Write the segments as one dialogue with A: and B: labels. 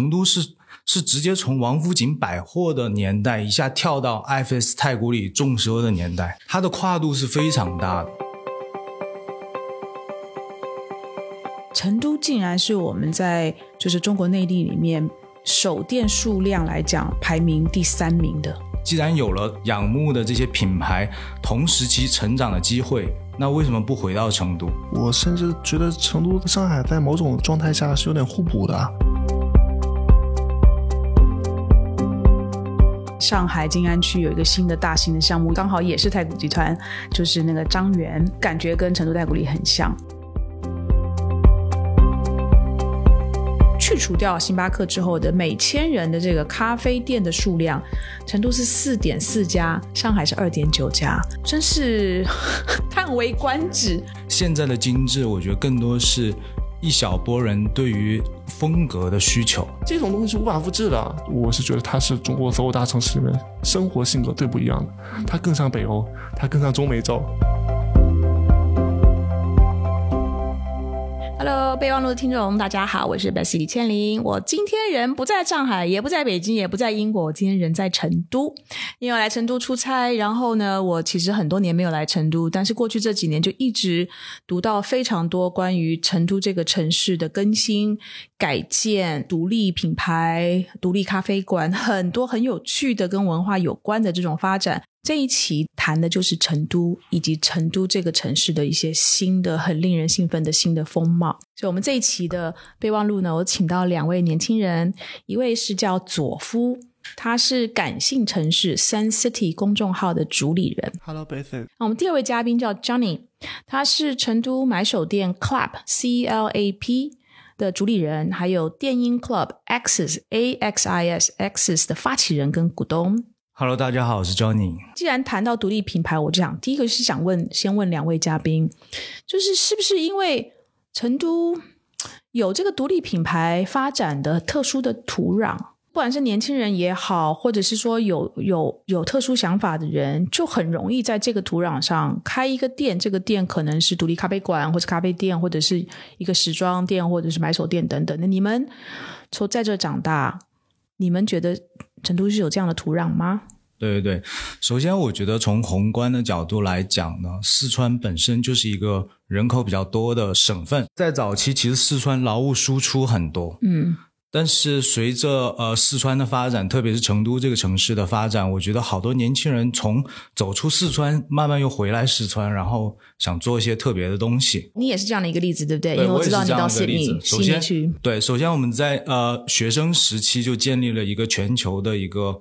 A: 成都是是直接从王府井百货的年代一下跳到 IFS 太古里众奢的年代，它的跨度是非常大的。
B: 成都竟然是我们在就是中国内地里面首店数量来讲排名第三名的。
A: 既然有了仰慕的这些品牌同时期成长的机会，那为什么不回到成都？
C: 我甚至觉得成都和上海在某种状态下是有点互补的。
B: 上海静安区有一个新的大型的项目，刚好也是太古集团，就是那个张园，感觉跟成都太古里很像。去除掉星巴克之后的每千人的这个咖啡店的数量，成都是四点四家，上海是二点九家，真是叹为观止。
A: 现在的精致，我觉得更多是一小波人对于风格的需求。
C: 这种东西是无法复制的。我是觉得它是中国所有大城市里面生活性格最不一样的，它更像北欧，它更像中美洲。
B: Hello，备忘录的听众，大家好，我是 Bessy 李千林。我今天人不在上海，也不在北京，也不在英国，我今天人在成都，因为来成都出差。然后呢，我其实很多年没有来成都，但是过去这几年就一直读到非常多关于成都这个城市的更新、改建、独立品牌、独立咖啡馆，很多很有趣的跟文化有关的这种发展。这一期谈的就是成都以及成都这个城市的一些新的、很令人兴奋的新的风貌。所以，我们这一期的备忘录呢，我请到两位年轻人，一位是叫佐夫，他是感性城市 Sun City 公众号的主理人。
C: Hello, Bessy。
B: 那我们第二位嘉宾叫 Johnny，他是成都买手店 Club C L A P 的主理人，还有电音 Club Axis A X I S Axis 的发起人跟股东。
A: Hello，大家好，我是 Johnny。
B: 既然谈到独立品牌，我就想第一个是想问，先问两位嘉宾，就是是不是因为成都有这个独立品牌发展的特殊的土壤，不管是年轻人也好，或者是说有有有特殊想法的人，就很容易在这个土壤上开一个店。这个店可能是独立咖啡馆，或者咖啡店，或者是一个时装店，或者是买手店等等的。你们从在这长大，你们觉得成都是有这样的土壤吗？
A: 对对对，首先我觉得从宏观的角度来讲呢，四川本身就是一个人口比较多的省份，在早期其实四川劳务输出很多，
B: 嗯
A: 但是随着呃四川的发展，特别是成都这个城市的发展，我觉得好多年轻人从走出四川，慢慢又回来四川，然后想做一些特别的东西。
B: 你也是这样的一个例子，对不对？因为
A: 对我
B: 知道你到
A: 是这样的
B: 悉尼。
A: 首
B: 悉尼
A: 先
B: 去，
A: 对，首先我们在呃学生时期就建立了一个全球的一个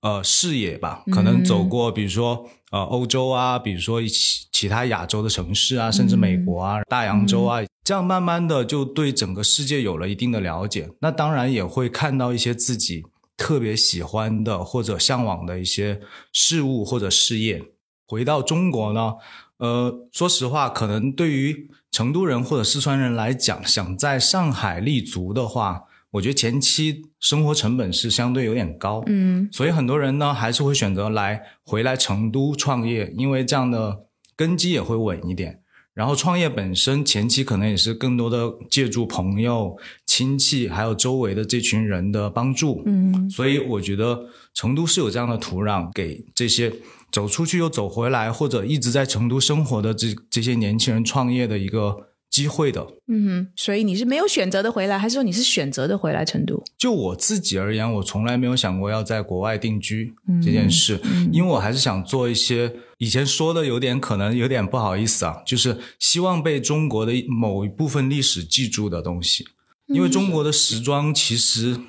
A: 呃视野吧，可能走过比如说呃欧洲啊，比如说其其他亚洲的城市啊，甚至美国啊、大洋洲啊，这样慢慢的就对整个世界有了一定的了解。那当然也会看到一些自己特别喜欢的或者向往的一些事物或者事业。回到中国呢，呃，说实话，可能对于成都人或者四川人来讲，想在上海立足的话，我觉得前期生活成本是相对有点高，
B: 嗯
A: 所以很多人呢还是会选择来回来成都创业，因为这样的根基也会稳一点。然后创业本身前期可能也是更多的借助朋友、亲戚还有周围的这群人的帮助，
B: 嗯
A: 所以我觉得成都是有这样的土壤，给这些走出去又走回来，或者一直在成都生活的这这些年轻人创业的一个机会的。
B: 嗯哼，所以你是没有选择的回来，还是说你是选择的回来成都？
A: 就我自己而言，我从来没有想过要在国外定居这件事，因为我还是想做一些以前说的有点可能有点不好意思啊，就是希望被中国的某一部分历史记住的东西。因为中国的时装其实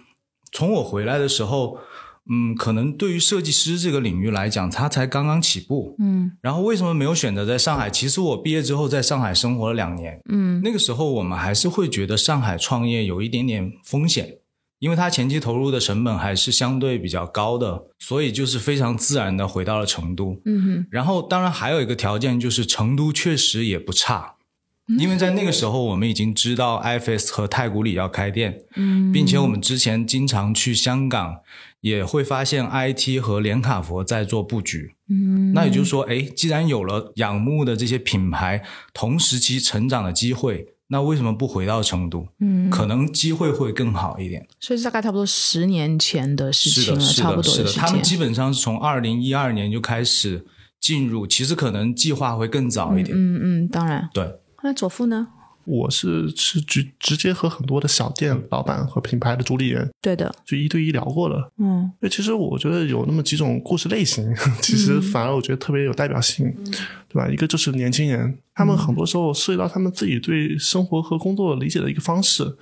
A: 从我回来的时候，嗯，可能对于设计师这个领域来讲，它才刚刚起步。
B: 嗯
A: 然后为什么没有选择在上海？其实我毕业之后在上海生活了两年，
B: 嗯
A: 那个时候我们还是会觉得上海创业有一点点风险，因为它前期投入的成本还是相对比较高的，所以就是非常自然的回到了成都。
B: 嗯哼，
A: 然后当然还有一个条件就是成都确实也不差，因为在那个时候我们已经知道 IFS 和太古里要开店，
B: 嗯
A: 并且我们之前经常去香港，也会发现 IT 和连卡佛在做布局。
B: 嗯，
A: 那也就是说，哎，既然有了仰慕的这些品牌同时期成长的机会，那为什么不回到成都？
B: 嗯，
A: 可能机会会更好一点。
B: 所以大概差不多十年前的事情了，差不多
A: 是的。他们基本上是从二零一二年就开始进入，其实可能计划会更早一点。
B: 嗯嗯，当然。
A: 对，
B: 那左富呢？
C: 我是是直直接和很多的小店老板和品牌的主理人
B: 对的，
C: 就一对一聊过了。
B: 嗯
C: 那其实我觉得有那么几种故事类型，其实反而我觉得特别有代表性，对吧？一个就是年轻人，他们很多时候涉及到他们自己对生活和工作理解的一个方式。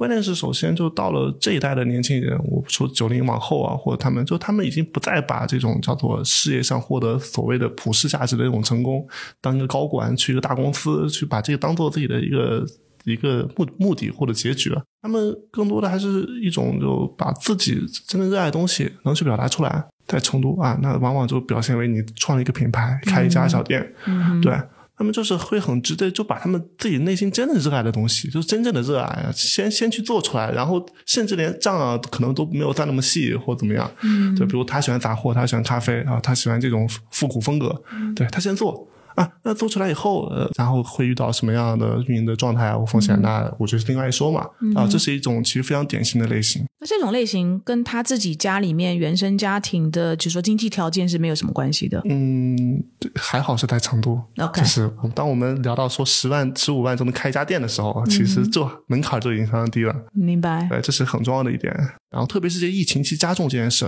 C: 关键是，首先就到了这一代的年轻人，我说九零往后啊，或者他们就他们已经不再把这种叫做事业上获得所谓的普世价值的这种成功，当一个高管去一个大公司去把这个当做自己的一个一个目目的或者结局了。他们更多的还是一种就把自己真正热爱的东西能去表达出来。在成都啊，那往往就表现为你创立一个品牌，开一家小店，
B: 嗯
C: 对。他们就是会很直接，就把他们自己内心真的热爱的东西，就是真正的热爱啊，先先去做出来，然后甚至连账啊可能都没有算那么细或怎么样。
B: 嗯。
C: 就比如他喜欢杂货，他喜欢咖啡啊，他喜欢这种复古风格，对他先做啊，那做出来以后，呃，然后会遇到什么样的运营的状态啊或风险，那我觉得是另外一说嘛。啊，这是一种其实非常典型的类型。
B: 那这种类型跟他自己家里面原生家庭的，就是说经济条件是没有什么关系的。
C: 嗯，还好是在成都。
B: OK
C: 就是当我们聊到说十万、十五万就能开一家店的时候，其实这门槛就已经非常低了。
B: 明白。
C: 对，这是很重要的一点。然后特别是这疫情期加重这件事，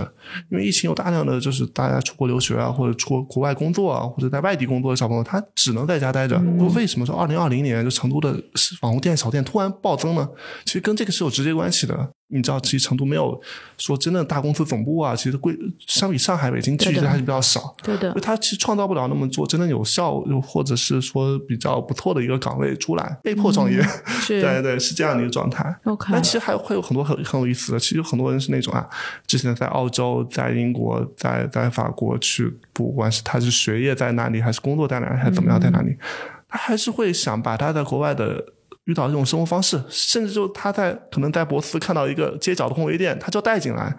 C: 因为疫情有大量的就是大家出国留学啊，或者出国国外工作啊，或者在外地工作的小朋友，他只能在家待着。为什么说二零二零年就成都的网红店小店突然暴增呢？其实跟这个是有直接关系的。你知道，其实成都没有说真的大公司总部啊，其实规相比上海、北京聚集
B: 的
C: 的还是比较少。
B: 对的
C: 就，它其实创造不了那么多真正有效，或者是说比较不错的一个岗位出来，被迫创业。
B: 是
C: 对对，是这样的一个状态。
B: OK
C: 但其实还会有很多很很有意思的，其实有很多人是那种啊，之前在澳洲、在英国、在在法国去，不管是他是学业在哪里，还是工作在哪里，还是怎么样在哪里，他还是会想把他在国外的。遇到这种生活方式，甚至就他在可能在博斯看到一个街角的烘焙店，他就带进来。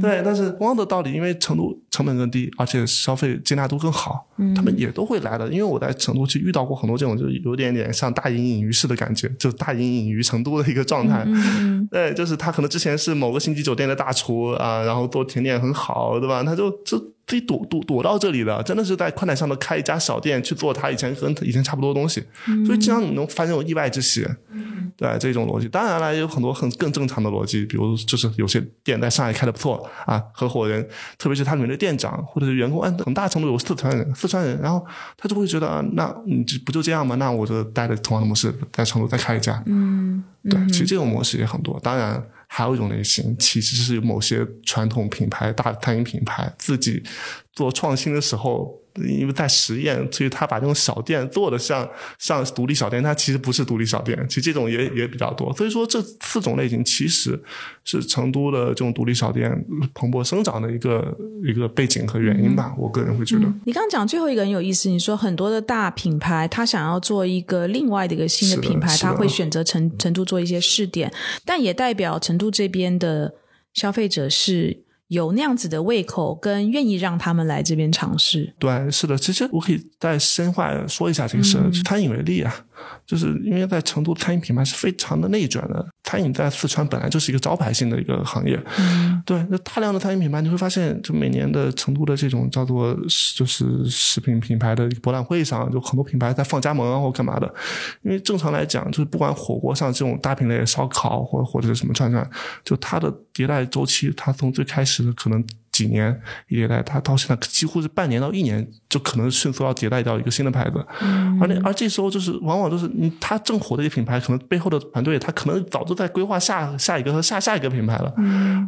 C: 对，但是同样的道理，因为成都成本更低，而且消费接纳度更好，他们也都会来的。因为我在成都去遇到过很多这种，就有点点像大隐隐于市的感觉，就大隐隐于成都的一个状态。
B: 嗯
C: 对，就是他可能之前是某个星级酒店的大厨啊，然后做甜点很好，对吧？他就就自己躲躲躲到这里的，真的是在宽带上头开一家小店去做他以前跟以前差不多的东西，所以经常你能发现有意外之喜。对这种逻辑，当然了，也有很多很更正常的逻辑，比如就是有些店在上海开的不错啊，合伙人，特别是他里面的店长或者是员工，按很大程度有四川人，四川人，然后他就会觉得，啊那你这不就这样吗？那我就带着同样的模式，在成都再开一家。
B: 嗯，
C: 对，其实这种模式也很多。当然，还有一种类型，其实是某些传统品牌、大餐饮品牌自己做创新的时候，因为在实验，所以他把这种小店做的像像独立小店，它其实不是独立小店。其实这种也也比较多。所以说，这四种类型其实是成都的这种独立小店蓬勃生长的一个一个背景和原因吧。我个人会觉得。
B: 你刚刚讲最后一个很有意思，你说很多的大品牌，他想要做一个另外的一个新的品牌，他会选择成成都做一些试点，但也代表成都这边的消费者是有那样子的胃口，跟愿意让他们来这边尝试。
C: 对，是的，其实我可以再深化说一下这个事儿。餐饮为例啊，就是因为在成都餐饮品牌是非常的内卷的，餐饮在四川本来就是一个招牌性的一个行业。
B: 嗯
C: 对，那大量的餐饮品牌，你会发现，就每年的成都的这种叫做就是食品品牌的博览会上，就很多品牌在放加盟啊或干嘛的。因为正常来讲，就是不管火锅上这种大品类烧烤或或者是什么串串，就它的迭代周期，它从最开始的可能几年一迭代，它到现在几乎是半年到一年，就可能迅速要迭代掉一个新的牌子。而那而这时候就是往往就是你它正火的一个品牌，可能背后的团队他可能早就在规划下下一个和下下一个品牌了。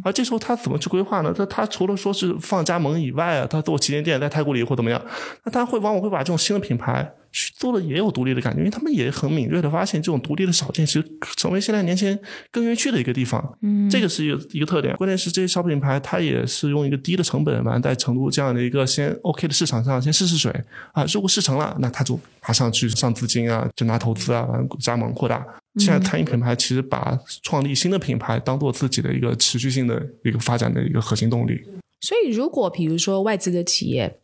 C: 而这时候他怎么去规划呢？他他除了说是放加盟以外啊，他做旗舰店在太古里或怎么样，那他会往往会把这种新的品牌去做的也有独立的感觉，因为他们也很敏锐的发现这种独立的小店其实成为现在年轻人更愿意去的一个地方。嗯，这个是一个一个特点。关键是这些小品牌它也是用一个低的成本完在成都这样的一个先 OK 的市场上先试试水啊，如果试成了，那他就马上去上资金啊，就拿投资啊，完加盟扩大。现在餐饮品牌其实把创立新的品牌当做自己的一个持续性的一个发展的一个核心动力。
B: 所以，如果比如说外资的企业，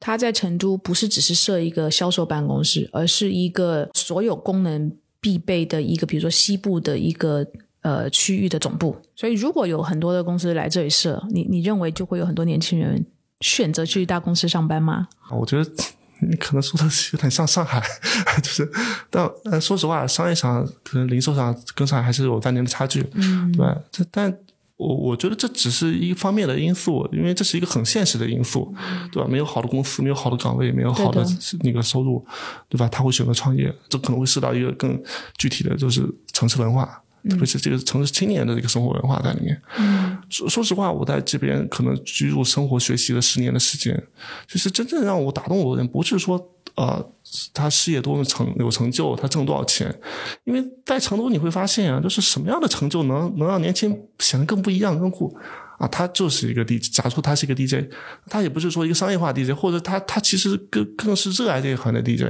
B: 它在成都不是只是设一个销售办公室，而是一个所有功能必备的一个，比如说西部的一个呃区域的总部。所以如果有很多的公司来这里设，你你认为就会有很多年轻人选择去大公司上班吗？
C: 我觉得你可能说的有点像上海，就是但呃说实话，商业上可能零售上跟上海还是有三年的差距，嗯，对，这但。我我觉得这只是一方面的因素，因为这是一个很现实的因素，对吧？没有好的公司，没有好的岗位，没有好的那个收入，对吧？他会选择创业，这可能会涉及到一个更具体的就是城市文化，特别是这个城市青年的这个生活文化在里面。说说实话，我在这边可能居住、生活、学习了十年的时间，其实真正让我打动我的人，不是说。呃，他事业多么成有成就，他挣多少钱？因为在成都你会发现啊，就是什么样的成就能能让年轻人显得更不一样、更酷啊？他就是一个 DJ，假如说他是一个 DJ，他也不是说一个商业化 DJ，或者他他其实更更是热爱这一行的 DJ，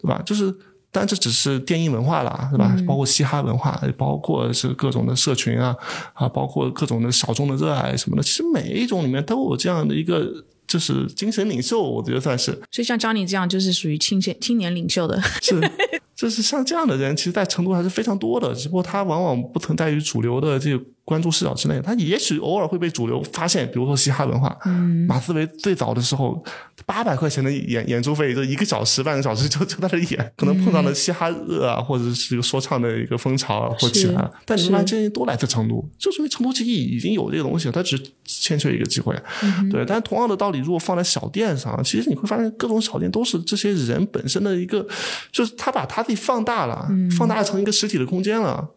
C: 对吧？就是，但这只是电音文化啦，是吧？包括嘻哈文化，包括是各种的社群啊啊，包括各种的小众的热爱什么的，其实每一种里面都有这样的一个。就是精神领袖，我觉得算是。
B: 所以像张宁这样，就是属于青年青年领袖的。
C: 是。就是像这样的人，其实，在成都还是非常多的，只不过他往往不存在于主流的这个关注视角之内。他也许偶尔会被主流发现，比如说嘻哈文化。嗯，马思唯最早的时候，八百块钱的演演出费，就一个小时、半个小时就就在那演，可能碰到了嘻哈热啊，或者是一个说唱的一个风潮啊，或起来。但你们这些人都来自成都，就是因为成都其实已经有这个东西，他只欠缺一个机会。对，但是同样的道理，如果放在小店上，其实你会发现，各种小店都是这些人本身的一个，就是他把他自己。放大了，放大成一个实体的空间了。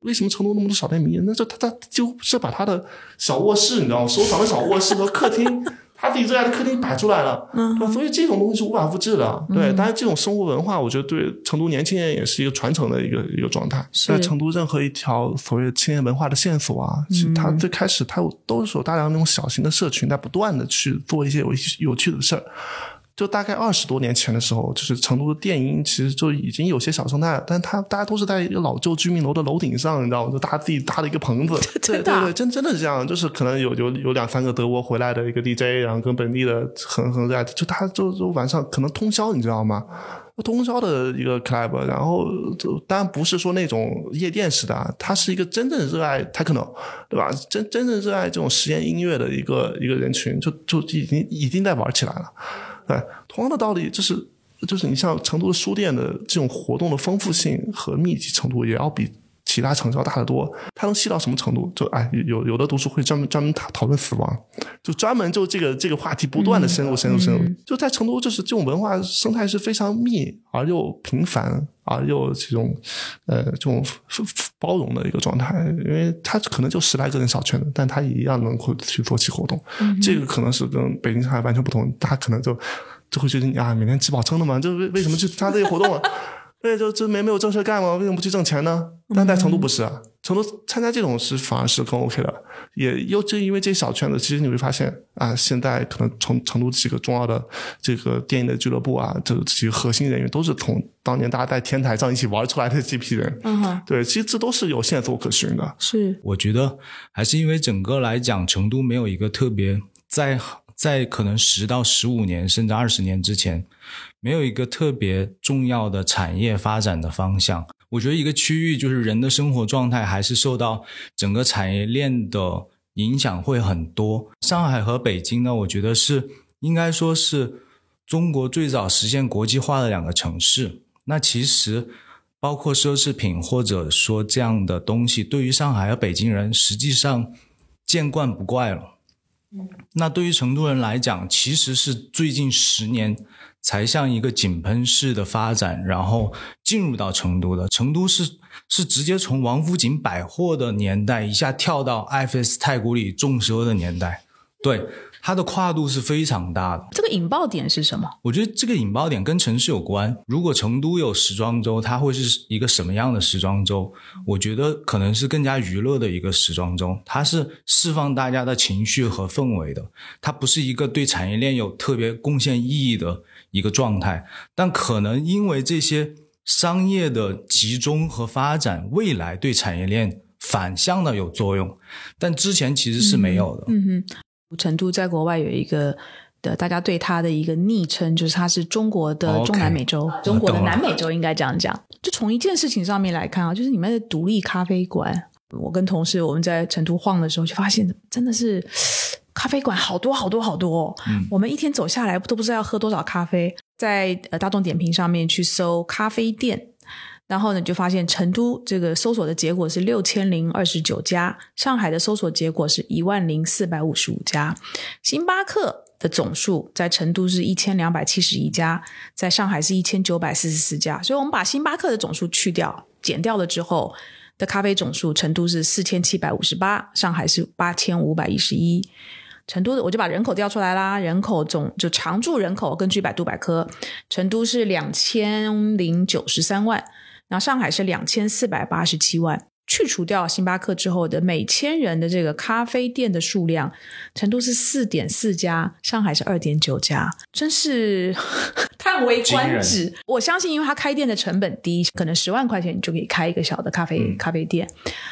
C: 为什么成都那么多小店迷？那这他他就是把他的小卧室，你知道吗？收藏的小卧室和客厅，他自己热爱的客厅摆出来了。嗯，所以这种东西是无法复制的。对，但是这种生活文化，我觉得对成都年轻人也是一个传承的一个一个状态。在成都，任何一条所谓青年文化的线索啊，其实它最开始它都是有大量那种小型的社群在不断的去做一些有有趣的事儿。就大概二十多年前的时候，就是成都的电音其实就已经有些小生态，但他大家都是在一个老旧居民楼的楼顶上，你知道吗？就大家自己搭了一个棚子，对对对，真真的是这样，就是可能有有有两三个德国回来的一个 DJ，然后跟本地的很很热爱，就他就就晚上可能通宵，你知道吗？通宵的一个 club，然后就当然不是说那种夜店式的，他是一个真正热爱 techno，对吧？真真正热爱这种实验音乐的一个一个人群，就就已经已经在玩起来了。对，同样的道理，就是就是你像成都的书店的这种活动的丰富性和密集程度，也要比其他城市要大得多。它能细到什么程度？就哎，有有的读书会专门专门讨讨论死亡，就专门就这个这个话题不断的深入深入深入。就在成都，就是这种文化生态是非常密而又频繁而又这种呃这种包容的一个状态。因为它可能就十来个人小圈子，但它一样能够去做起活动。这个可能是跟北京上海完全不同，他可能就就会觉得啊，每天吃饱撑的嘛，就为为什么去参加这些活动啊？对，就就没没有正事干吗？为什么不去挣钱呢？但在成都不是啊，成都参加这种是反而是更 OK 的。也又正因为这些小圈子，其实你会发现啊，现在可能成成都几个重要的这个电影的俱乐部啊，这几个核心人员都是从当年大家在天台上一起玩出来的这批人。嗯哼，对，其实这都是有线索可循的。
B: 是，
A: 我觉得还是因为整个来讲，成都没有一个特别在在可能十到十五年甚至二十年之前。没有一个特别重要的产业发展的方向，我觉得一个区域就是人的生活状态还是受到整个产业链的影响会很多。上海和北京呢，我觉得是应该说是中国最早实现国际化的两个城市。那其实包括奢侈品或者说这样的东西，对于上海和北京人实际上见惯不怪了。那对于成都人来讲，其实是最近十年。才像一个井喷式的发展，然后进入到成都的。成都是是直接从王府井百货的年代一下跳到 FS 太古里众奢的年代，对。它的跨度是非常大的。
B: 这个引爆点是什么？
A: 我觉得这个引爆点跟城市有关。如果成都有时装周，它会是一个什么样的时装周？我觉得可能是更加娱乐的一个时装周。它是释放大家的情绪和氛围的，它不是一个对产业链有特别贡献意义的一个状态。但可能因为这些商业的集中和发展，未来对产业链反向的有作用，但之前其实是没有的。
B: 嗯哼。成都在国外有一个的大家对它的一个昵称，就是它是中国的中南美洲中国的南美洲，应该这样讲。就从一件事情上面来看啊，就是你们的独立咖啡馆，我跟同事我们在成都晃的时候，就发现真的是咖啡馆好多好多好多、哦。
A: 嗯
B: 我们一天走下来都不知道要喝多少咖啡，在呃大众点评上面去搜咖啡店。然后呢，就发现成都这个搜索的结果是六千零二十九家，上海的搜索结果是一万零四百五十五家，星巴克的总数在成都是一千两百七十一家，在上海是一千九百四十四家。所以我们把星巴克的总数去掉，减掉了之后的咖啡总数，成都是四千七百五十八，上海是八千五百一十一。成都的我就把人口调出来啦，人口总就常住人口，根据百度百科，成都是两千零九十三万，然后上海是两千四百八十七万。去除掉星巴克之后的每千人的这个咖啡店的数量，成都是四点四家，上海是二点九家，真是 叹为观止。我相信，因为它开店的成本低，可能十万块钱你就可以开一个小的咖啡、咖啡店。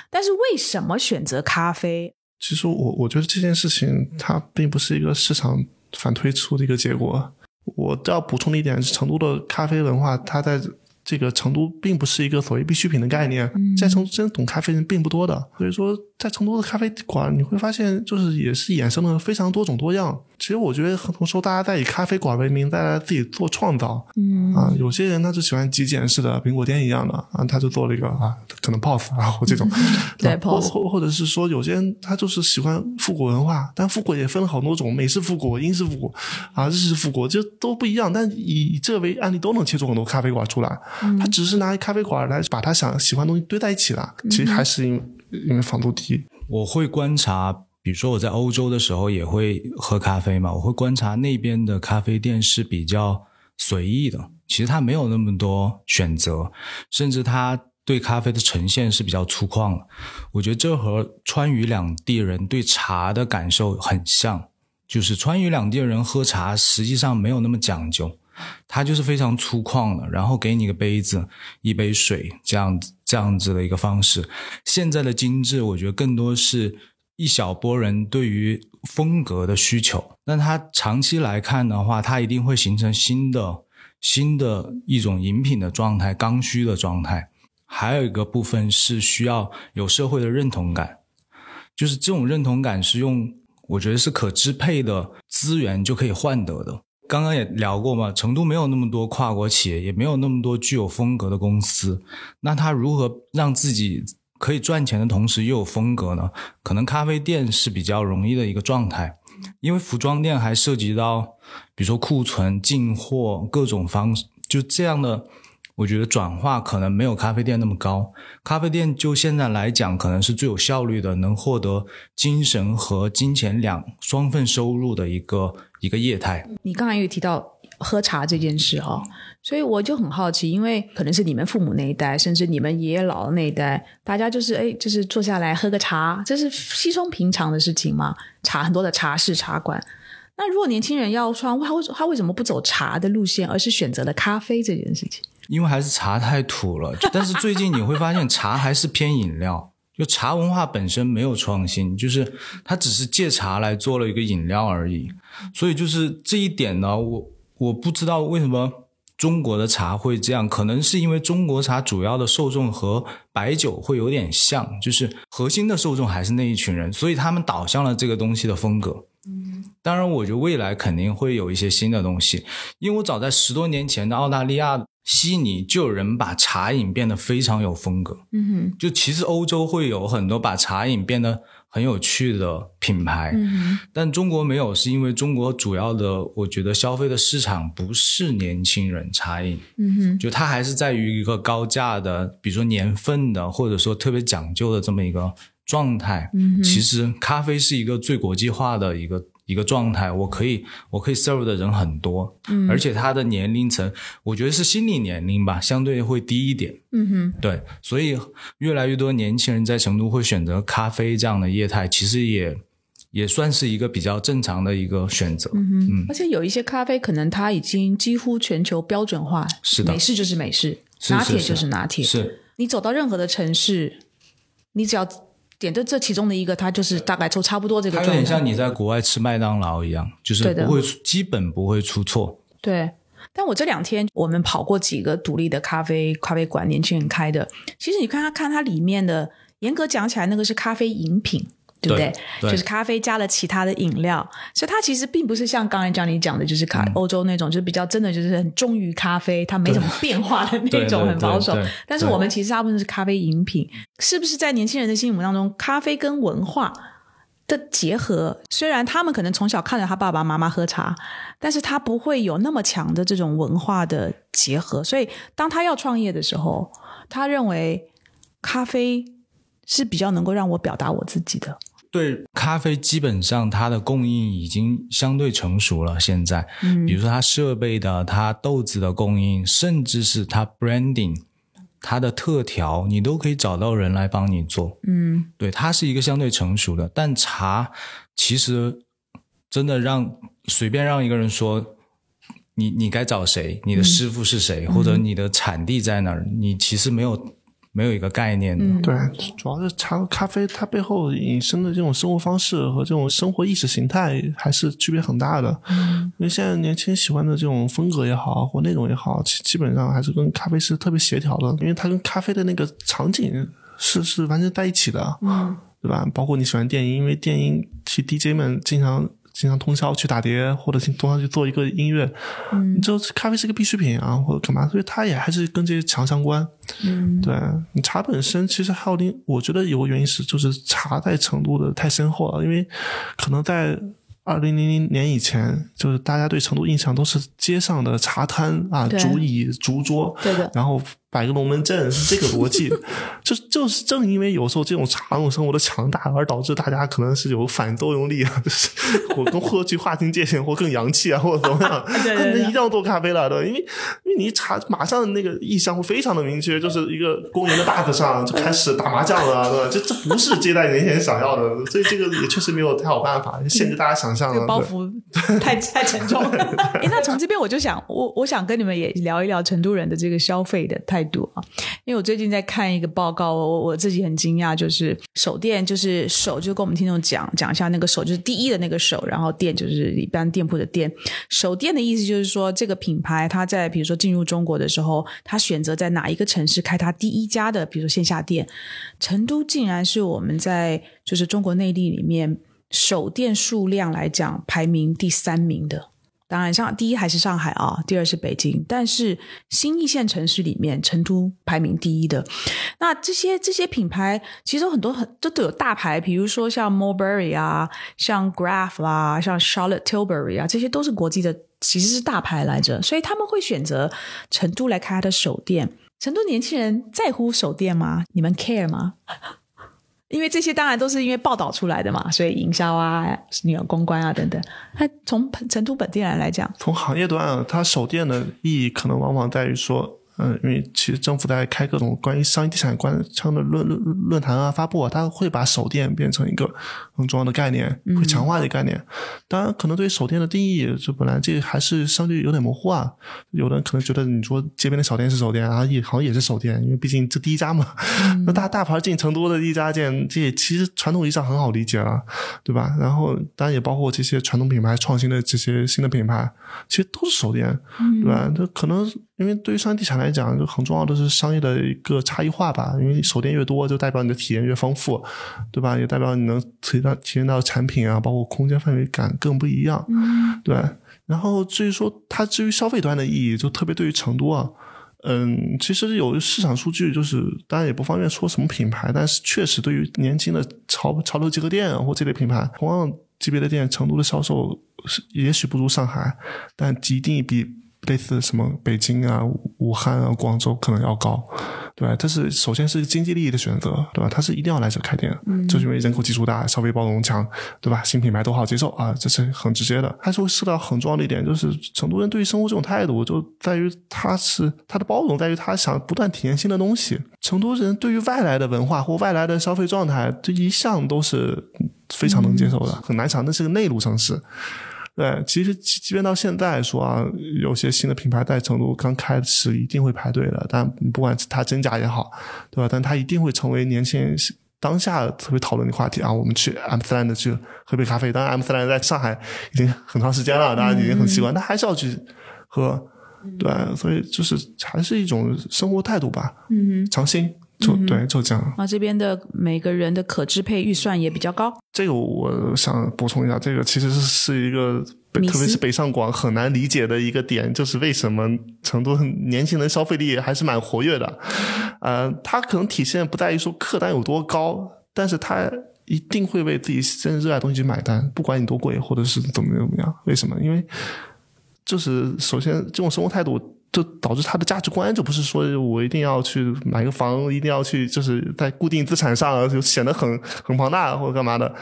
B: 但是为什么选择咖啡？
C: 其实我我觉得这件事情它并不是一个市场反推出的一个结果。我要补充的一点是，成都的咖啡文化，它在这个成都并不是一个所谓必需品的概念，在成都真懂咖啡人并不多的。所以说，在成都的咖啡馆，你会发现就是也是衍生了非常多种多样。其实我觉得很多时候大家在以咖啡馆为名，大家自己做创造。
B: 嗯
C: 啊，有些人他就喜欢极简式的苹果店一样的啊，他就做了一个啊，可能 POS 啊或这种，
B: 对
C: 或
B: POS
C: 或或者是说有些人他就是喜欢复古文化，但复古也分了好多种，美式复古、英式复古啊、日式复古，就都不一样。但以以这为案例，都能切出很多咖啡馆出来。他只是拿咖啡馆来把他想喜欢的东西堆在一起了，其实还是因为因为房租低。
A: 我会观察，比如说我在欧洲的时候也会喝咖啡嘛，我会观察那边的咖啡店是比较随意的，其实它没有那么多选择，甚至它对咖啡的呈现是比较粗犷的。我觉得这和川渝两地人对茶的感受很像，就是川渝两地人喝茶实际上没有那么讲究。它就是非常粗犷的，然后给你一个杯子、一杯水这样子这样子的一个方式。现在的精致，我觉得更多是一小波人对于风格的需求。那它长期来看的话，它一定会形成新的新的一种饮品的状态、刚需的状态。还有一个部分是需要有社会的认同感，就是这种认同感是用我觉得是可支配的资源就可以换得的。刚刚也聊过嘛，成都没有那么多跨国企业，也没有那么多具有风格的公司。那他如何让自己可以赚钱的同时又有风格呢？可能咖啡店是比较容易的一个状态，因为服装店还涉及到，比如说库存、进货各种方式，就这样的。我觉得转化可能没有咖啡店那么高。咖啡店就现在来讲，可能是最有效率的，能获得精神和金钱两双份收入的一个一个业态。
B: 你刚才有提到喝茶这件事哦，所以我就很好奇，因为可能是你们父母那一代，甚至你们爷爷姥姥那一代，大家就是哎，就是坐下来喝个茶，这是稀松平常的事情嘛。茶很多的茶室、茶馆。那如果年轻人要穿，他为他为什么不走茶的路线，而是选择了咖啡这件事情？
A: 因为还是茶太土了，但是最近你会发现茶还是偏饮料，就茶文化本身没有创新，就是它只是借茶来做了一个饮料而已。所以就是这一点呢，我我不知道为什么中国的茶会这样，可能是因为中国茶主要的受众和白酒会有点像，就是核心的受众还是那一群人，所以他们导向了这个东西的风格。嗯当然，我觉得未来肯定会有一些新的东西，因为我早在十多年前的澳大利亚悉尼就有人把茶饮变得非常有风格。
B: 嗯哼，
A: 就其实欧洲会有很多把茶饮变得很有趣的品牌，
B: 嗯
A: 但中国没有，是因为中国主要的我觉得消费的市场不是年轻人茶饮，
B: 嗯哼，
A: 就它还是在于一个高价的，比如说年份的，或者说特别讲究的这么一个状态。
B: 嗯
A: 其实咖啡是一个最国际化的一个一个状态，我可以我可以 serve 的人很多，
B: 嗯。
A: 而且他的年龄层，我觉得是心理年龄吧，相对会低一点。
B: 嗯哼，
A: 对，所以越来越多年轻人在成都会选择咖啡这样的业态，其实也也算是一个比较正常的一个选择。
B: 嗯哼，而且有一些咖啡可能它已经几乎全球标准化，
A: 是的。
B: 美式就是美式，
A: 是
B: 拿铁就是。拿铁，
A: 是。
B: 你走到任何的城市，你只要点的这其中的一个，它就是大概都差不多这个状态。
A: 它有点像你在国外吃麦当劳一样，就是不会出基本不会出错。
B: 对，但我这两天我们跑过几个独立的咖啡咖啡馆，年轻人开的。其实你看它看它里面的，严格讲起来，那个是咖啡饮品。对不对？
A: 对
B: 就是咖啡加了其他的饮料，所以它其实并不是像刚才讲你讲的，就是咖、欧洲那种，就是比较真的就是很忠于咖啡，它没什么变化的那种，很保守。但是我们其实大部分是咖啡饮品，是不是在年轻人的心目当中，咖啡跟文化的结合？虽然他们可能从小看着他爸爸妈妈喝茶，但是他不会有那么强的这种文化的结合。所以当他要创业的时候，他认为咖啡是比较能够让我表达我自己的。
A: 对，咖啡基本上它的供应已经相对成熟了。现在，
B: 嗯
A: 比如说它设备的、它豆子的供应，甚至是它 branding、它的特调，你都可以找到人来帮你做。
B: 嗯
A: 对，它是一个相对成熟的。但茶其实真的让随便让一个人说，你你该找谁，你的师傅是谁，或者你的产地在哪儿，你其实没有没有一个概念的。
B: 嗯，
C: 对，主要是茶和咖啡它背后引申的这种生活方式和这种生活意识形态还是区别很大的。
B: 嗯
C: 因为现在年轻人喜欢的这种风格也好，或内容也好，其基本上还是跟咖啡是特别协调的，因为它跟咖啡的那个场景是是完全在一起的，
B: 嗯
C: 对吧？包括你喜欢电音，因为电音其实 DJ 们经常。经常通宵去打碟，或者通宵去做一个音乐，
B: 嗯。
C: 就咖啡是个必需品啊，或者干嘛，所以它也还是跟这些强相关。
B: 嗯。
C: 对你茶本身，其实还有另，我觉得有个原因是，就是茶在成都的太深厚了，因为可能在二零零零年以前，就是大家对成都印象都是街上的茶摊啊，竹椅、竹桌，
B: 对的。
C: 然后摆个龙门阵，是这个逻辑。就就是正因为有时候这种茶种生活的强大，而导致大家可能是有反作用力啊，就是我跟或去划清界限，或更洋气啊，或者怎么样，
B: 对
C: 那一定要做咖啡了，对，因为因为你一茶马上那个意向会非常的明确，就是一个公园的大子上就开始打麻将了，对吧？这这不是接待年轻人想要的，所以这个也确实没有太好办法，限制大家想象了。
B: 这个包袱 太太沉重了。哎，那从这边我就想，我我想跟你们也聊一聊成都人的这个消费的态度啊，因为我最近在看一个报告，我我自己很惊讶，就是手店就是手，就跟我们听众讲讲一下那个手就是第一的那个手，然后店就是一般店铺的店。手店的意思就是说，这个品牌它在比如说进入中国的时候，它选择在哪一个城市开它第一家的，比如说线下店，成都竟然是我们在就是中国内地里面手店数量来讲排名第三名的。当然，上第一还是上海啊，第二是北京，但是新一线城市里面，成都排名第一的。那这些这些品牌，其实很多很都都有大牌，比如说像 Mulberry 啊，像 Graph 啦、像 Charlotte Tilbury 啊，这些都是国际的，其实是大牌来着。所以他们会选择成都来开他的手店。成都年轻人在乎手店吗？你们 care 吗？因为这些当然都是因为报道出来的嘛，所以营销啊、那个公关啊等等。那从成都本地人来讲，
C: 从行业端，它手店的意义可能往往在于说，嗯，因为其实政府在开各种关于商业地产关相的论论论坛啊、发布啊，它会把手电变成一个很重要的概念，会强化这个概念。当然，可能对手电的定义，就本来这还是相对有点模糊啊。有的人可能觉得你说街边的小店是手电啊，也好像也是手电，因为毕竟这第一家嘛。那大大牌进成都的第一家店，这也其实传统意义上很好理解了，对吧？然后当然也包括这些传统品牌创新的这些新的品牌，其实都是手电，对吧？这可能因为对于商业地产来讲，就很重要的是商业的一个差异化吧。因为手店越多，就代表你的体验越丰富，对吧？也代表你能体到体验到产品啊，包括空间范围感更不一样，对。然后至于说它至于消费端的意义，就特别对于成都啊。嗯，其实有市场数据，就是当然也不方便说什么品牌，但是确实对于年轻的潮潮流集合店啊或这类品牌，同样级别的店，成都的销售是也许不如上海，但一定比类似什么北京啊、武汉啊、广州可能要高，对吧？这是首先是经济利益的选择，对吧？它是一定要来这开店，嗯，就是因为人口基数大，消费包容强，对吧？新品牌都好接受啊，这是很直接的。它是会涉及到很重要的一点，就是成都人对于生活这种态度，就在于他是他的包容，在于他想不断体验新的东西。成都人对于外来的文化或外来的消费状态，这一向都是非常能接受的，很难想，那是个内陆城市。对，其实即即便到现在说啊，有些新的品牌在成都刚开始一定会排队的，但不管是它真假也好，对吧？但它一定会成为年轻人当下特别讨论的话题啊，我们去阿姆斯特丹的去喝杯咖啡。当然，阿姆斯特丹在上海已经很长时间了，大家已经很习惯，但还是要去喝。对，所以就是还是一种生活态度吧。
B: 嗯
C: 尝新就对，就这样。
B: 哼，啊，这边的每个人的可支配预算也比较高。
C: 这个我想补充一下，这个其实是是一个北，特别是北上广很难理解的一个点，就是为什么成都年轻人消费力还是蛮活跃的。呃，它可能体现不在于说客单有多高，但是它一定会为自己真正热爱的东西去买单，不管你多贵或者是怎么怎么样。为什么？因为就是首先这种生活态度。就导致他的价值观就不是说我一定要去买个房，一定要去就是在固定资产上就显得很很庞大或者干嘛的，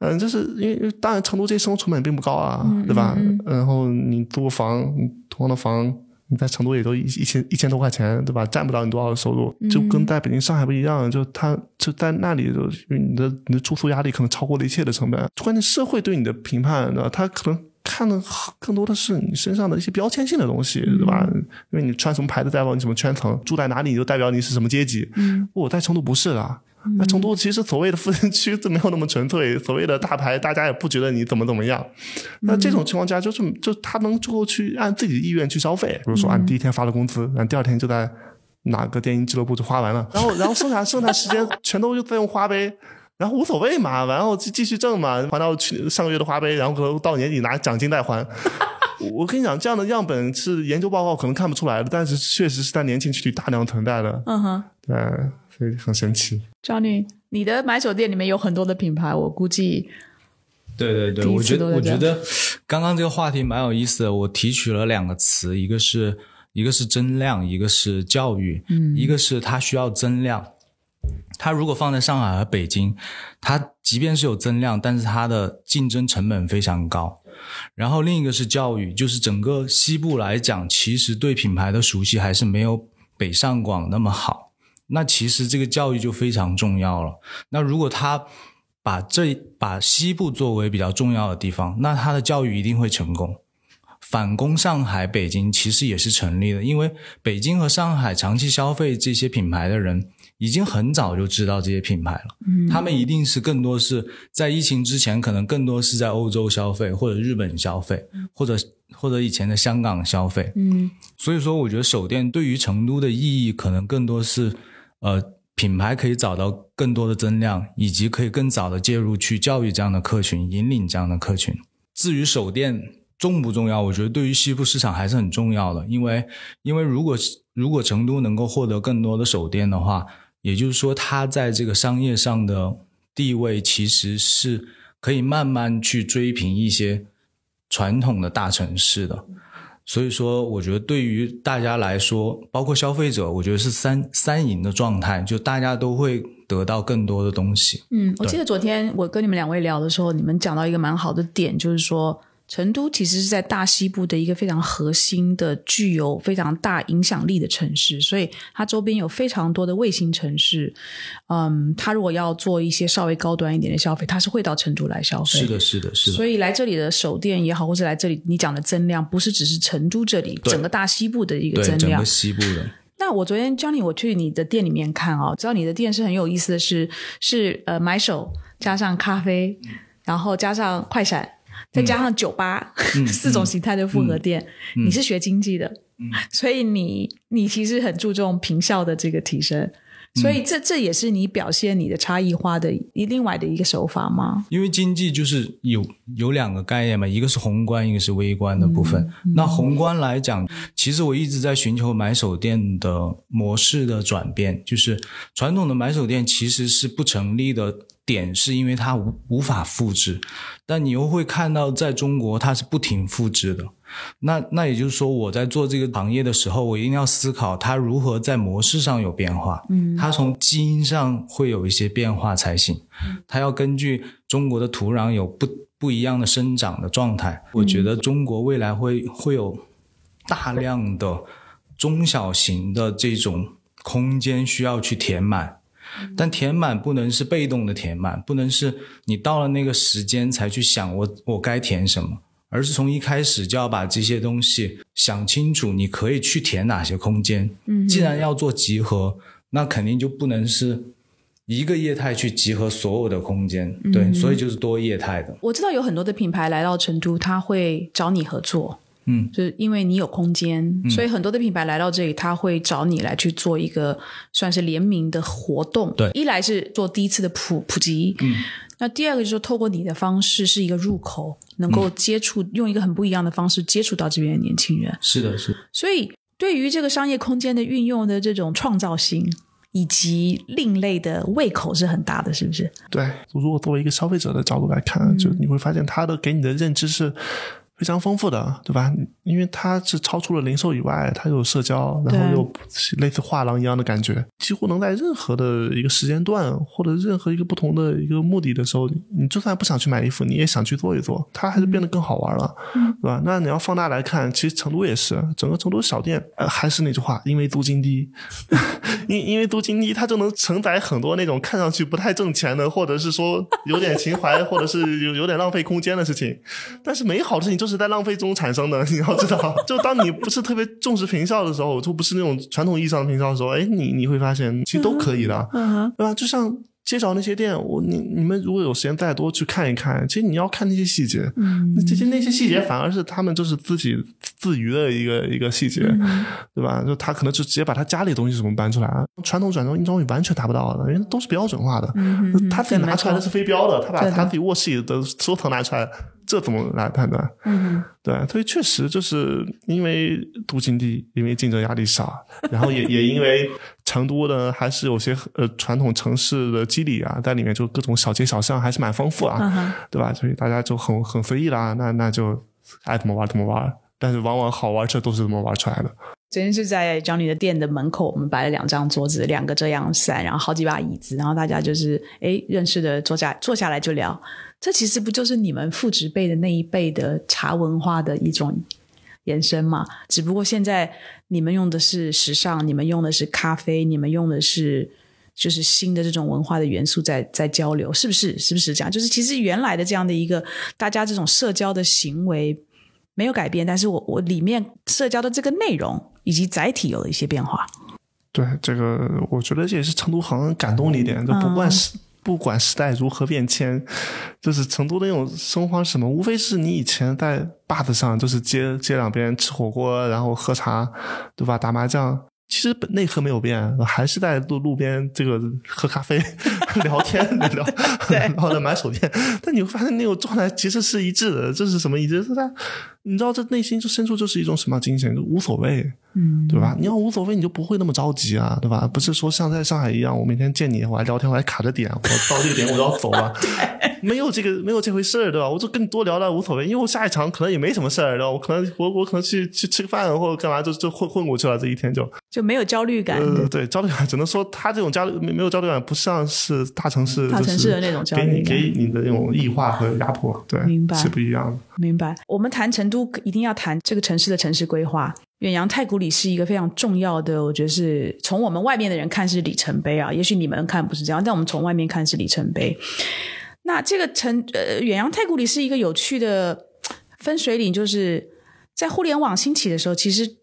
C: 嗯，就是因为当然成都这些生活成本并不高啊，对吧？然后你租个房，你同样的房你在成都也就一一千一千多块钱，对吧？占不到你多少的收入，就跟在北京、上海不一样，就他就在那里就你的你的住宿压力可能超过了一切的成本，关键社会对你的评判对吧，他可能。看的更多的是你身上的一些标签性的东西，对吧？因为你穿什么牌子代表你什么圈层，住在哪里就代表你是什么阶级。
B: 嗯，
C: 我在成都不是的，那成都其实所谓的富人区都没有那么纯粹，所谓的大牌大家也不觉得你怎么怎么样。那这种情况下，就是就他能够去按自己的意愿去消费，比如说按，第一天发了工资，然后第二天就在哪个电影俱乐部就花完了，然后然后剩下剩下时间 全都就在用花呗。然后无所谓嘛，然后继继续挣嘛，还到去上个月的花呗，然后可能到年底拿奖金再还。我跟你讲，这样的样本是研究报告可能看不出来的，但是确实是在年轻区里大量存在的。
B: 嗯哼
C: 对，所以很神奇。
B: ，Johnny，你的买手店里面有很多的品牌，我估计
A: 对对对，我觉得我觉得刚刚这个话题蛮有意思的。我提取了两个词，一个是一个是增量，一个是教育。嗯，一个是它需要增量，它如果放在上海和北京，它即便是有增量，但是它的竞争成本非常高。然后另一个是教育，就是整个西部来讲，其实对品牌的熟悉还是没有北上广那么好。那其实这个教育就非常重要了。那如果他把这把西部作为比较重要的地方，那他的教育一定会成功。反攻上海、北京其实也是成立的，因为北京和上海长期消费这些品牌的人，已经很早就知道这些品牌了。嗯，他们一定是更多是在疫情之前，可能更多是在欧洲消费，或者日本消费，或者或者以前的香港消费。
B: 嗯
A: 所以说，我觉得手电对于成都的意义，可能更多是呃品牌可以找到更多的增量，以及可以更早的介入去教育这样的客群，引领这样的客群。至于手电重不重要，我觉得对于西部市场还是很重要的，因为因为如果如果成都能够获得更多的手电的话，也就是说它在这个商业上的地位其实是可以慢慢去追平一些传统的大城市的。所以说，我觉得对于大家来说，包括消费者，我觉得是三三赢的状态，就大家都会得到更多的东西。
B: 嗯，我记得昨天我跟你们两位聊的时候，你们讲到一个蛮好的点，就是说。成都其实是在大西部的一个非常核心的、具有非常大影响力的城市，所以它周边有非常多的卫星城市。嗯，它如果要做一些稍微高端一点的消费，它是会到成都来消费。
A: 是的，是的，是的。
B: 所以来这里的手店也好，或者来这里你讲的增量，不是只是成都这里整个大西部的一个增量
A: 整个。西部的，
B: 那我昨天 Johnny，我去你的店里面看哦，知道你的店是很有意思的是，是呃买手加上咖啡，然后加上快闪，再加上酒吧，四种形态的复合店。你是学经济的，所以你你其实很注重平效的这个提升。所以这这也是你表现你的差异化的一另外的一个手法吗？
A: 因为经济就是有有两个概念嘛，一个是宏观，一个是微观的部分。那宏观来讲，其实我一直在寻求买手店的模式的转变，就是传统的买手店其实是不成立的点，是因为它无无法复制，但你又会看到在中国它是不停复制的。那那也就是说，我在做这个行业的时候，我一定要思考它如何在模式上有变化，嗯，它从基因上会有一些变化才行，它要根据中国的土壤有不不一样的生长的状态。我觉得中国未来会会有大量的中小型的这种空间需要去填满。但填满不能是被动的填满，不能是你到了那个时间才去想我我该填什么，而是从一开始就要把这些东西想清楚，你可以去填哪些空间。嗯，既然要做集合，那肯定就不能是一个业态去集合所有的空间，
B: 嗯。
A: 对，所以就是多业态的。
B: 我知道有很多的品牌来到成都，他会找你合作，
A: 嗯，
B: 就是因为你有空间，所以很多的品牌来到这里，他会找你来去做一个算是联名的活动。
A: 对
B: 一来是做第一次的普普及，嗯，那第二个就是透过你的方式是一个入口，能够接触，用一个很不一样的方式接触到这边的年轻人。
A: 是的，是的。
B: 所以对于这个商业空间的运用的这种创造性。以及另类的胃口是很大的，是不是？
C: 对，如果作为一个消费者的角度来看，就你会发现他的给你的认知是非常丰富的，对吧？因为它是超出了零售以外，它有社交，然后又类似画廊一样的感觉，几乎能在任何的一个时间段或者任何一个不同的一个目的的时候，你就算不想去买衣服，你也想去做一做，它还是变得更好玩了，
B: 嗯、
C: 对吧？那你要放大来看，其实成都也是，整个成都小店，呃，还是那句话，因为租金低，因因为租金低，它就能承载很多那种看上去不太挣钱的，或者是说有点情怀，或者是有有点浪费空间的事情，但是美好的事情就是在浪费中产生的，你要知道，就当你不是特别重视平效的时候，就不是那种传统意义上的平效的时候，哎，你你会发现其实都可以的，
B: 嗯、
C: 对吧？就像街角那些店，我你你们如果有时间再多去看一看，其实你要看那些细节，
B: 嗯，
C: 这些那些细节反而是他们就是自己自娱的一个一个细节，
B: 嗯、
C: 对吧？就他可能就直接把他家里的东西什么搬出来，传统转装硬装完全达不到的，因为都是标准化的，
B: 嗯、
C: 他自己拿出来的是非标的，他把他自己卧室里的收藏拿出来。这怎么来判断？
B: 嗯，
C: 对，所以确实就是因为租金低，因为竞争压力少，然后也 也因为成都呢还是有些呃传统城市的肌理啊，在里面就各种小街小巷还是蛮丰富啊，
B: 嗯、
C: 对吧？所以大家就很很随意啦，那那就爱怎么玩怎么玩，但是往往好玩这都是怎么玩出来的。
B: 昨天是在张女的店的门口，我们摆了两张桌子，两个遮阳伞，然后好几把椅子，然后大家就是哎认识的坐下坐下来就聊。这其实不就是你们父职辈的那一辈的茶文化的一种延伸嘛？只不过现在你们用的是时尚，你们用的是咖啡，你们用的是就是新的这种文化的元素在在交流，是不是？是不是这样？就是其实原来的这样的一个大家这种社交的行为没有改变，但是我我里面社交的这个内容以及载体有了一些变化。
C: 对，这个我觉得这也是成都很感动的一点，就不管是。
B: 嗯
C: 不管时代如何变迁，就是成都的那种生活是什么？无非是你以前在坝子上，就是街街两边吃火锅，然后喝茶，对吧？打麻将，其实内核没有变，还是在路路边这个喝咖啡、聊天、聊，然后在买手电。但你会发现那种状态其实是一致的，这是什么意思？是在你知道，这内心就深处就是一种什么精神？就无所谓。
B: 嗯，
C: 对吧？你要无所谓，你就不会那么着急啊，对吧？不是说像在上海一样，我每天见你，我还聊天，我还卡着点，我到这个点我就要走 了，没有这个没有这回事儿，对吧？我就跟你多聊聊无所谓，因为我下一场可能也没什么事儿，对吧？我可能我我可能去去吃个饭或者干嘛，就就混混过去了，这一天就
B: 就没有焦虑感。
C: 呃，对，焦虑感只能说他这种焦虑没没有焦虑感，不像是大城市
B: 大城市的那种焦虑
C: 感，给你给你的那种异化和压迫，对，
B: 明白
C: 是不一样的。
B: 明白。我们谈成都，一定要谈这个城市的城市规划。远洋太古里是一个非常重要的，我觉得是从我们外面的人看是里程碑啊，也许你们看不是这样，但我们从外面看是里程碑。那这个城呃，远洋太古里是一个有趣的分水岭，就是在互联网兴起的时候，其实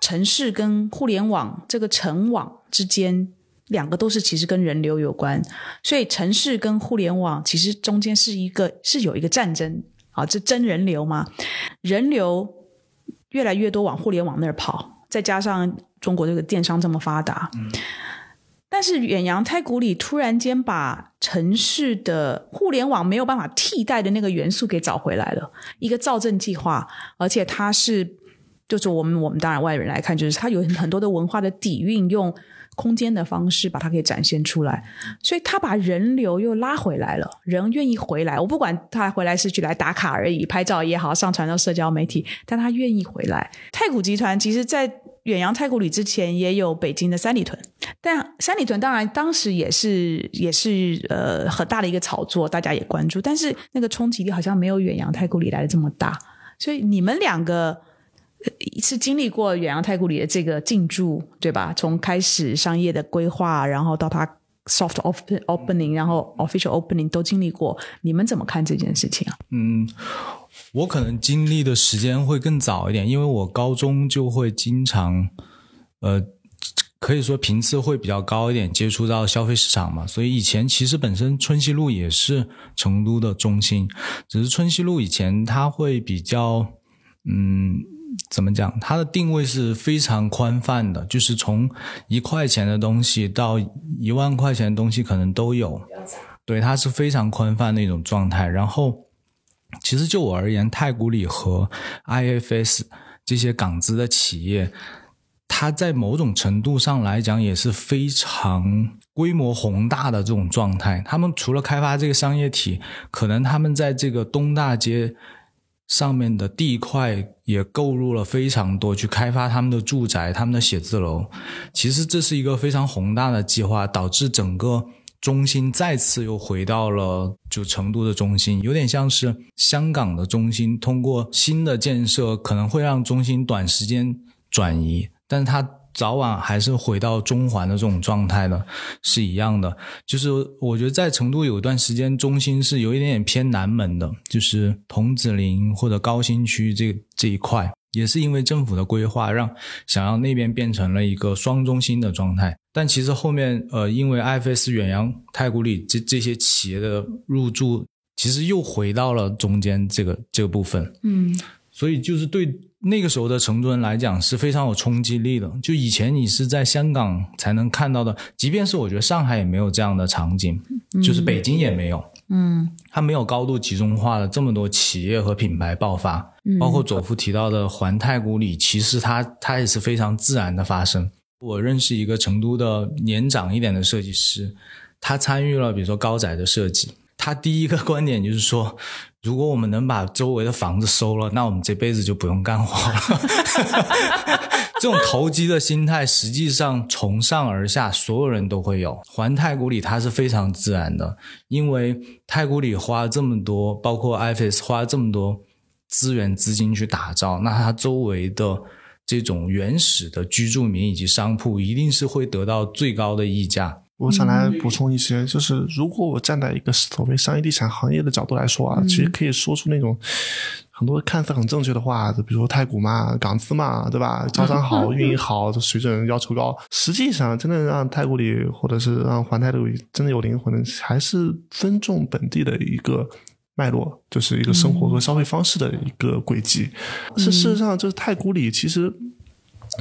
B: 城市跟互联网这个城网之间，两个都是其实跟人流有关，所以城市跟互联网其实中间是一个是有一个战争啊，这真人流嘛，人流。越来越多往互联网那儿跑，再加上中国这个电商这么发达，
A: 嗯，
B: 但是远洋太古里突然间把城市的互联网没有办法替代的那个元素给找回来了，一个造镇计划，而且它是就是我们我们当然外人来看，就是它有很多的文化的底蕴，用空间的方式把它给展现出来，所以他把人流又拉回来了，人愿意回来。我不管他回来是去来打卡而已，拍照也好，上传到社交媒体，但他愿意回来。太古集团其实，在远洋太古里之前，也有北京的三里屯，但三里屯当然当时也是也是呃很大的一个炒作，大家也关注，但是那个冲击力好像没有远洋太古里来的这么大。所以你们两个。是经历过远洋太古里的这个进驻，对吧？从开始商业的规划，然后到它 soft opening，然后 official opening 都经历过。你们怎么看这件事情啊？
A: 嗯，我可能经历的时间会更早一点，因为我高中就会经常呃可以说频次会比较高一点，接触到消费市场嘛。所以以前其实本身春熙路也是成都的中心，只是春熙路以前它会比较，嗯，怎么讲？它的定位是非常宽泛的，就是从一块钱的东西到一万块钱的东西可能都有。对，它是非常宽泛的一种状态。然后，其实就我而言，太古里和 IFS 这些港资的企业。它在某种程度上来讲也是非常规模宏大的这种状态。他们除了开发这个商业体，可能他们在这个东大街上面的地块也购入了非常多，去开发他们的住宅、他们的写字楼。其实这是一个非常宏大的计划，导致整个中心再次又回到了就成都的中心，有点像是香港的中心。通过新的建设，可能会让中心短时间转移。但是它早晚还是回到中环的这种状态的，是一样的。就是我觉得在成都有一段时间，中心是有一点点偏南门的，就是桐梓林或者高新区这这一块，也是因为政府的规划，让想要那边变成了一个双中心的状态。但其实后面呃，因为 IFS 远洋、太古里这这些企业的入驻，其实又回到了中间这个这个部分。
B: 嗯，
A: 所以就是对。那个时候的成都人来讲是非常有冲击力的，就以前你是在香港才能看到的，即便是我觉得上海也没有这样的场景，就是北京也没有，
B: 嗯，
A: 它没有高度集中化的这么多企业和品牌爆发，包括左夫提到的环太古里，其实它它也是非常自然的发生。我认识一个成都的年长一点的设计师，他参与了比如说高宅的设计，他第一个观点就是说。如果我们能把周围的房子收了，那我们这辈子就不用干活了。这种投机的心态，实际上从上而下，所有人都会有。环太古里它是非常自然的，因为太古里花这么多，包括 IFS 花这么多资源资金去打造，那它周围的这种原始的居住民以及商铺，一定是会得到最高的溢价。
C: 我想来补充一些，就是如果我站在一个所谓商业地产行业的角度来说啊，其实可以说出那种很多看似很正确的话，就比如说太古嘛、港资嘛，对吧？招商好、运营好，水准要求高。实际上，真的让太古里或者是让环太古里真的有灵魂的，还是尊重本地的一个脉络，就是一个生活和消费方式的一个轨迹。是事实上，就是太古里其实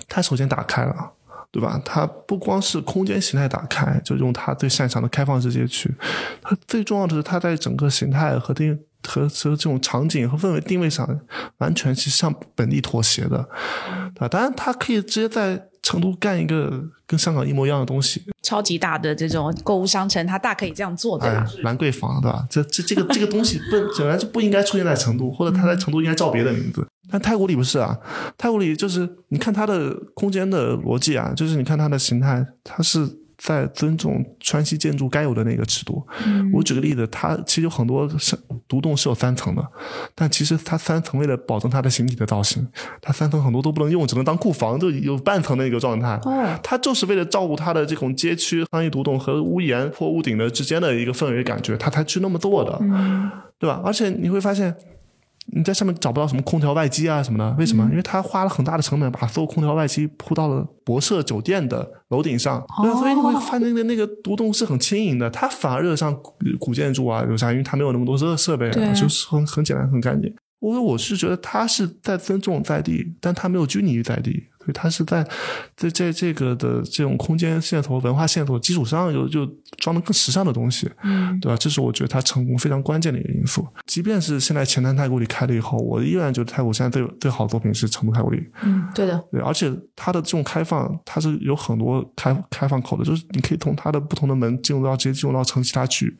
C: 它首先打开了。对吧？它不光是空间形态打开，就用它最擅长的开放式街区。它最重要的是，它在整个形态和定和和这种场景和氛围定位上，完全是向本地妥协的。啊，当然，它可以直接在成都干一个跟香港一模一样的东西。
B: 超级大的这种购物商城，它大可以这样做，对吧？
C: 兰桂坊，对吧？这这这个这个东西不本来就不应该出现在成都，或者它在成都应该叫别的名字。但太古里不是啊，太古里就是你看它的空间的逻辑啊，就是你看它的形态，它是在尊重川西建筑该有的那个尺度。我举个例子，它其实有很多是独栋是有三层的，但其实它三层为了保证它的形体的造型，它三层很多都不能用，只能当库房，就有半层的一个状态。
B: 哦，
C: 它就是为了照顾它的这种街区商业独栋和屋檐或屋顶的之间的一个氛围感觉，它才去那么做的，对吧？而且你会发现。你在上面找不到什么空调外机啊什么的，为什么？因为他花了很大的成本把所有空调外机铺到了博舍酒店的楼顶上，所以你会发现那个那个独栋是很轻盈的，它反而热上古建筑啊，有啥？因为它没有那么多热设备，就是很很简单很干净。我我是觉得他是在尊重在地，但他没有拘泥于在地。所以它是在在在这个的这种空间线头、文化线头基础上，又就装的更时尚的东西，
B: 嗯，
C: 对吧？这是我觉得它成功非常关键的一个因素。即便是现在前滩太古里开了以后，我依然觉得太古现在最最好的作品是成都太古里。
B: 嗯，对的，
C: 对，而且它的这种开放，它是有很多开开放口的，就是你可以从它的不同的门进入到直接进入到城其他区域，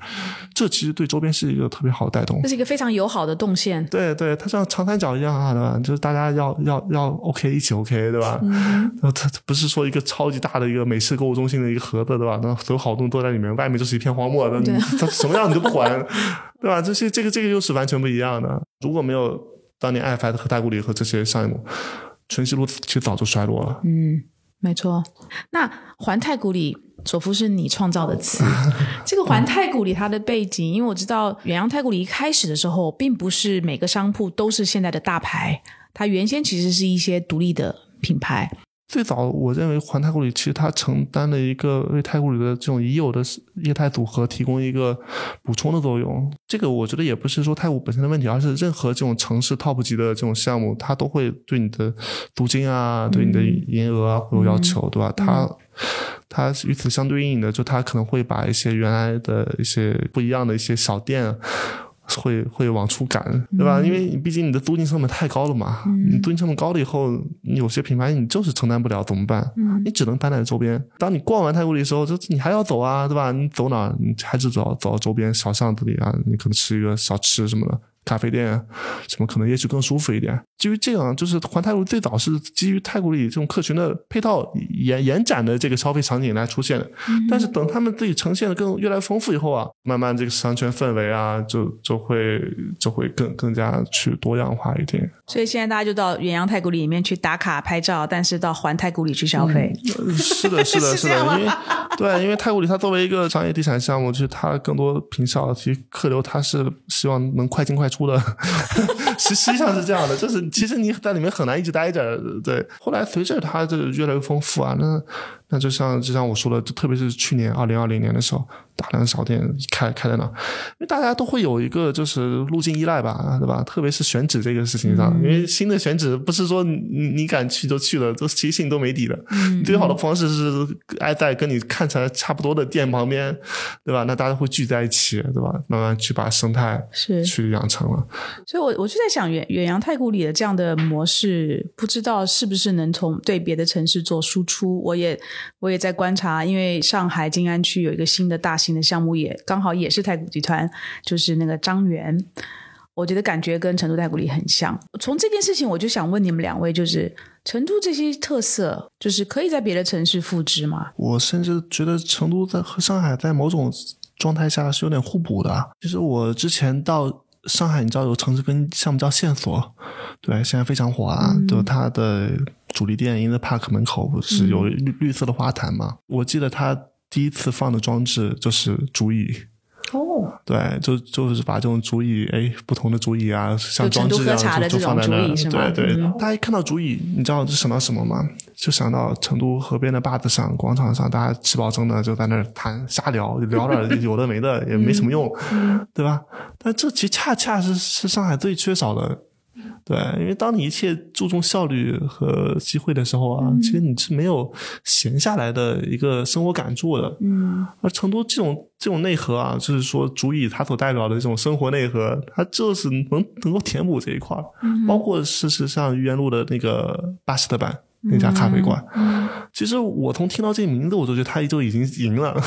C: 这其实对周边是一个特别好的带动。
B: 这是一个非常友好的动线。
C: 对对，它像长三角一样啊，对吧？就是大家要要要 OK 一起 OK，对吧？它不是说一个超级大的一个美式购物中心的一个盒子，对吧？那所有好东西都在里面，外面就是一片荒漠，那 它什么样你都不管，对吧？这些这个这个又是完全不一样的。如果没有当年爱发和太古里和这些项目，春熙路其实早就衰落了。
B: 嗯，没错。那环太古里，佐夫是你创造的词。这个环太古里它的背景，因为我知道远洋太古里一开始的时候，并不是每个商铺都是现在的大牌，它原先其实是一些独立的。品牌，
C: 最早我认为环太古里其实它承担了一个为太古里的这种已有的业态组合提供一个补充的作用。这个我觉得也不是说太古本身的问题，而是任何这种城市 top 级的这种项目，它都会对你的租金啊、对你的营业额啊会有要求，对吧？它它与此相对应的，就它可能会把一些原来的一些不一样的一些小店。会会往出赶，对吧？因为你毕竟你的租金成本太高了嘛，你租金成本高了以后，你有些品牌你就是承担不了，怎么办？你只能搬在周边。当你逛完太古里的时候，就你还要走啊，对吧？你走哪？你还是走走到周边小巷子里啊，你可能吃一个小吃什么的。咖啡店什么可能也许更舒服一点。基于这样，就是环太古最早是基于太古里这种客群的配套延延展的这个消费场景来出现的。但是等他们自己呈现的更越来越丰富以后啊，慢慢这个商圈氛围啊，就就会就会更更加去多样化一点。
B: 所以现在大家就到远洋太古里里面去打卡拍照，但是到环太古里去消费。
C: 是的，是的，是的，因为对，因为太古里它作为一个商业地产项目，就是它更多平效，其实客流它是希望能快进快。出的，实实际上是这样的，就是其实你在里面很难一直待着，对。后来随着它这越来越丰富啊，那。那就像就像我说的，就特别是去年二零二零年的时候，大量小店开开在那，因为大家都会有一个就是路径依赖吧，对吧？特别是选址这个事情上，因为新的选址不是说你你敢去就去了，都其实性都没底的。最好的方式是挨在跟你看起来差不多的店旁边，对吧？那大家会聚在一起，对吧？慢慢去把生态
B: 是
C: 去养成了。
B: 所以，我我就在想，远远洋太古里的这样的模式，不知道是不是能从对别的城市做输出？我也。我也在观察，因为上海静安区有一个新的大型的项目，也刚好也是太古集团，就是那个张园。我觉得感觉跟成都太古里很像。从这件事情，我就想问你们两位，就是成都这些特色，就是可以在别的城市复制吗？
C: 我甚至觉得成都在和上海在某种状态下是有点互补的。就是我之前到上海，你知道有城市跟项目叫线索，对，现在非常火啊，就它的。主力店 In the Park 门口不是有绿绿色的花坛吗？我记得他第一次放的装置就是竹椅。
B: 哦，
C: 对，就就是把这种竹椅，哎，不同的竹椅啊，像装置一样就放在那。对对，大家一看到竹椅，你知道就想到什么吗？就想到成都河边的坝子上、广场上，大家吃饱撑的就在那儿谈瞎聊，聊点 有的没的，也没什么用，对吧？但这其实恰恰是是上海最缺少的。对，因为当你一切注重效率和机会的时候啊，其实你是没有闲下来的一个生活感触的。嗯，而成都这种这种内核啊，就是说，足以它所代表的这种生活内核，它就是能能够填补这一块儿。嗯，包括事实上，愚园路的那个巴士特版那家咖啡馆，其实我从听到这个名字，我就觉得他就已经赢了。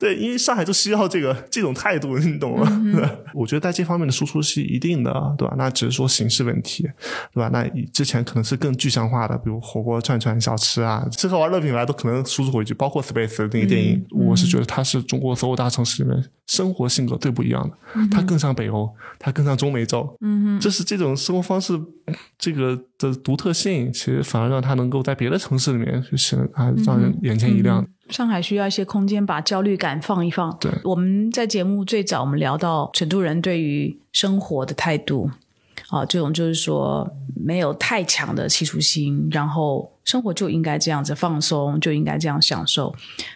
C: 对，因为上海就需要这个这种态度，你懂吗？我觉得在这方面的输出是一定的，对吧？那只是说形式问题，对吧？那之前可能是更具象化的，比如火锅、串串、小吃啊，吃喝玩乐品牌都可能输出回去，包括 Space 那个电影，我是觉得它是中国所有大城市里面生活性格最不一样的，它更像北欧，它更像中美洲，嗯这是这种生活方式这个的独特性，其实反而让它能够在别的城市里面就是啊，让人眼前一亮。
B: 上海需要一些空间，把焦虑感放一放。
C: 对，
B: 我们在节目最早，我们聊到成都人对于生活的态度，啊，这种就是说没有太强的企图心，然后生活就应该这样子放松，就应该这样享受。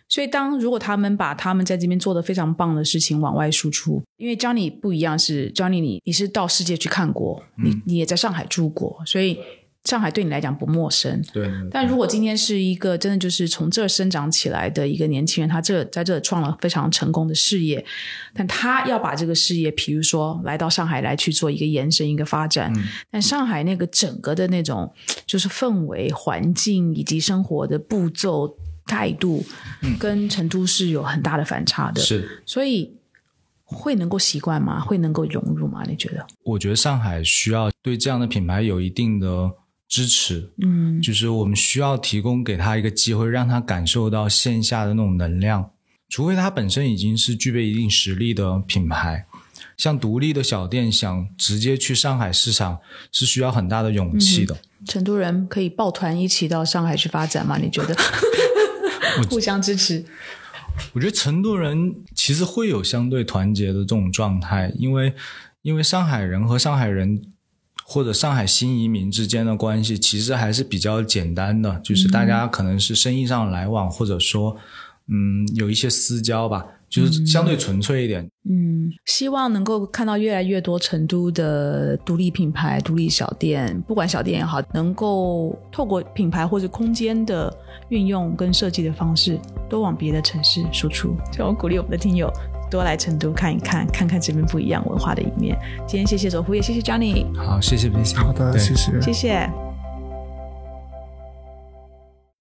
B: 所以，当如果他们把他们在这边做的非常棒的事情往外输出，因为 Johnny 不一样，是 Johnny 你你是到世界去看过，你你也在上海住过，所以。上海对你来讲不陌生，
A: 对。
B: 但如果今天是一个真的就是从这儿生长起来的一个年轻人，他这在这创了非常成功的事业，但他要把这个事业，比如说来到上海来去做一个延伸、一个发展，但上海那个整个的那种就是氛围、环境以及生活的步骤、态度，跟成都是有很大的反差的。
A: 是，
B: 所以会能够习惯吗？会能够融入吗？你觉得？
A: 我觉得上海需要对这样的品牌有一定的。支持，嗯，就是我们需要提供给他一个机会，让他感受到线下的那种能量。除非他本身已经是具备一定实力的品牌，像独立的小店想直接去上海市场，是需要很大的勇气的。
B: 成都人可以抱团一起到上海去发展吗？你 觉得？互相支持。
A: 我觉得成都人其实会有相对团结的这种状态，因为因为上海人和上海人。或者上海新移民之间的关系，其实还是比较简单的，就是大家可能是生意上来往，或者说嗯有一些私交吧，就是相对纯粹一点。
B: 嗯，希望能够看到越来越多成都的独立品牌、独立小店，不管小店也好，能够透过品牌或者空间的运用跟设计的方式，都往别的城市输出。就我鼓励我们的听友多来成都看一看，看看这边不一样文化的一面。今天谢谢左福，也谢谢 Johnny，
A: 好，谢谢谢谢
C: 好的，谢谢。
B: 谢谢。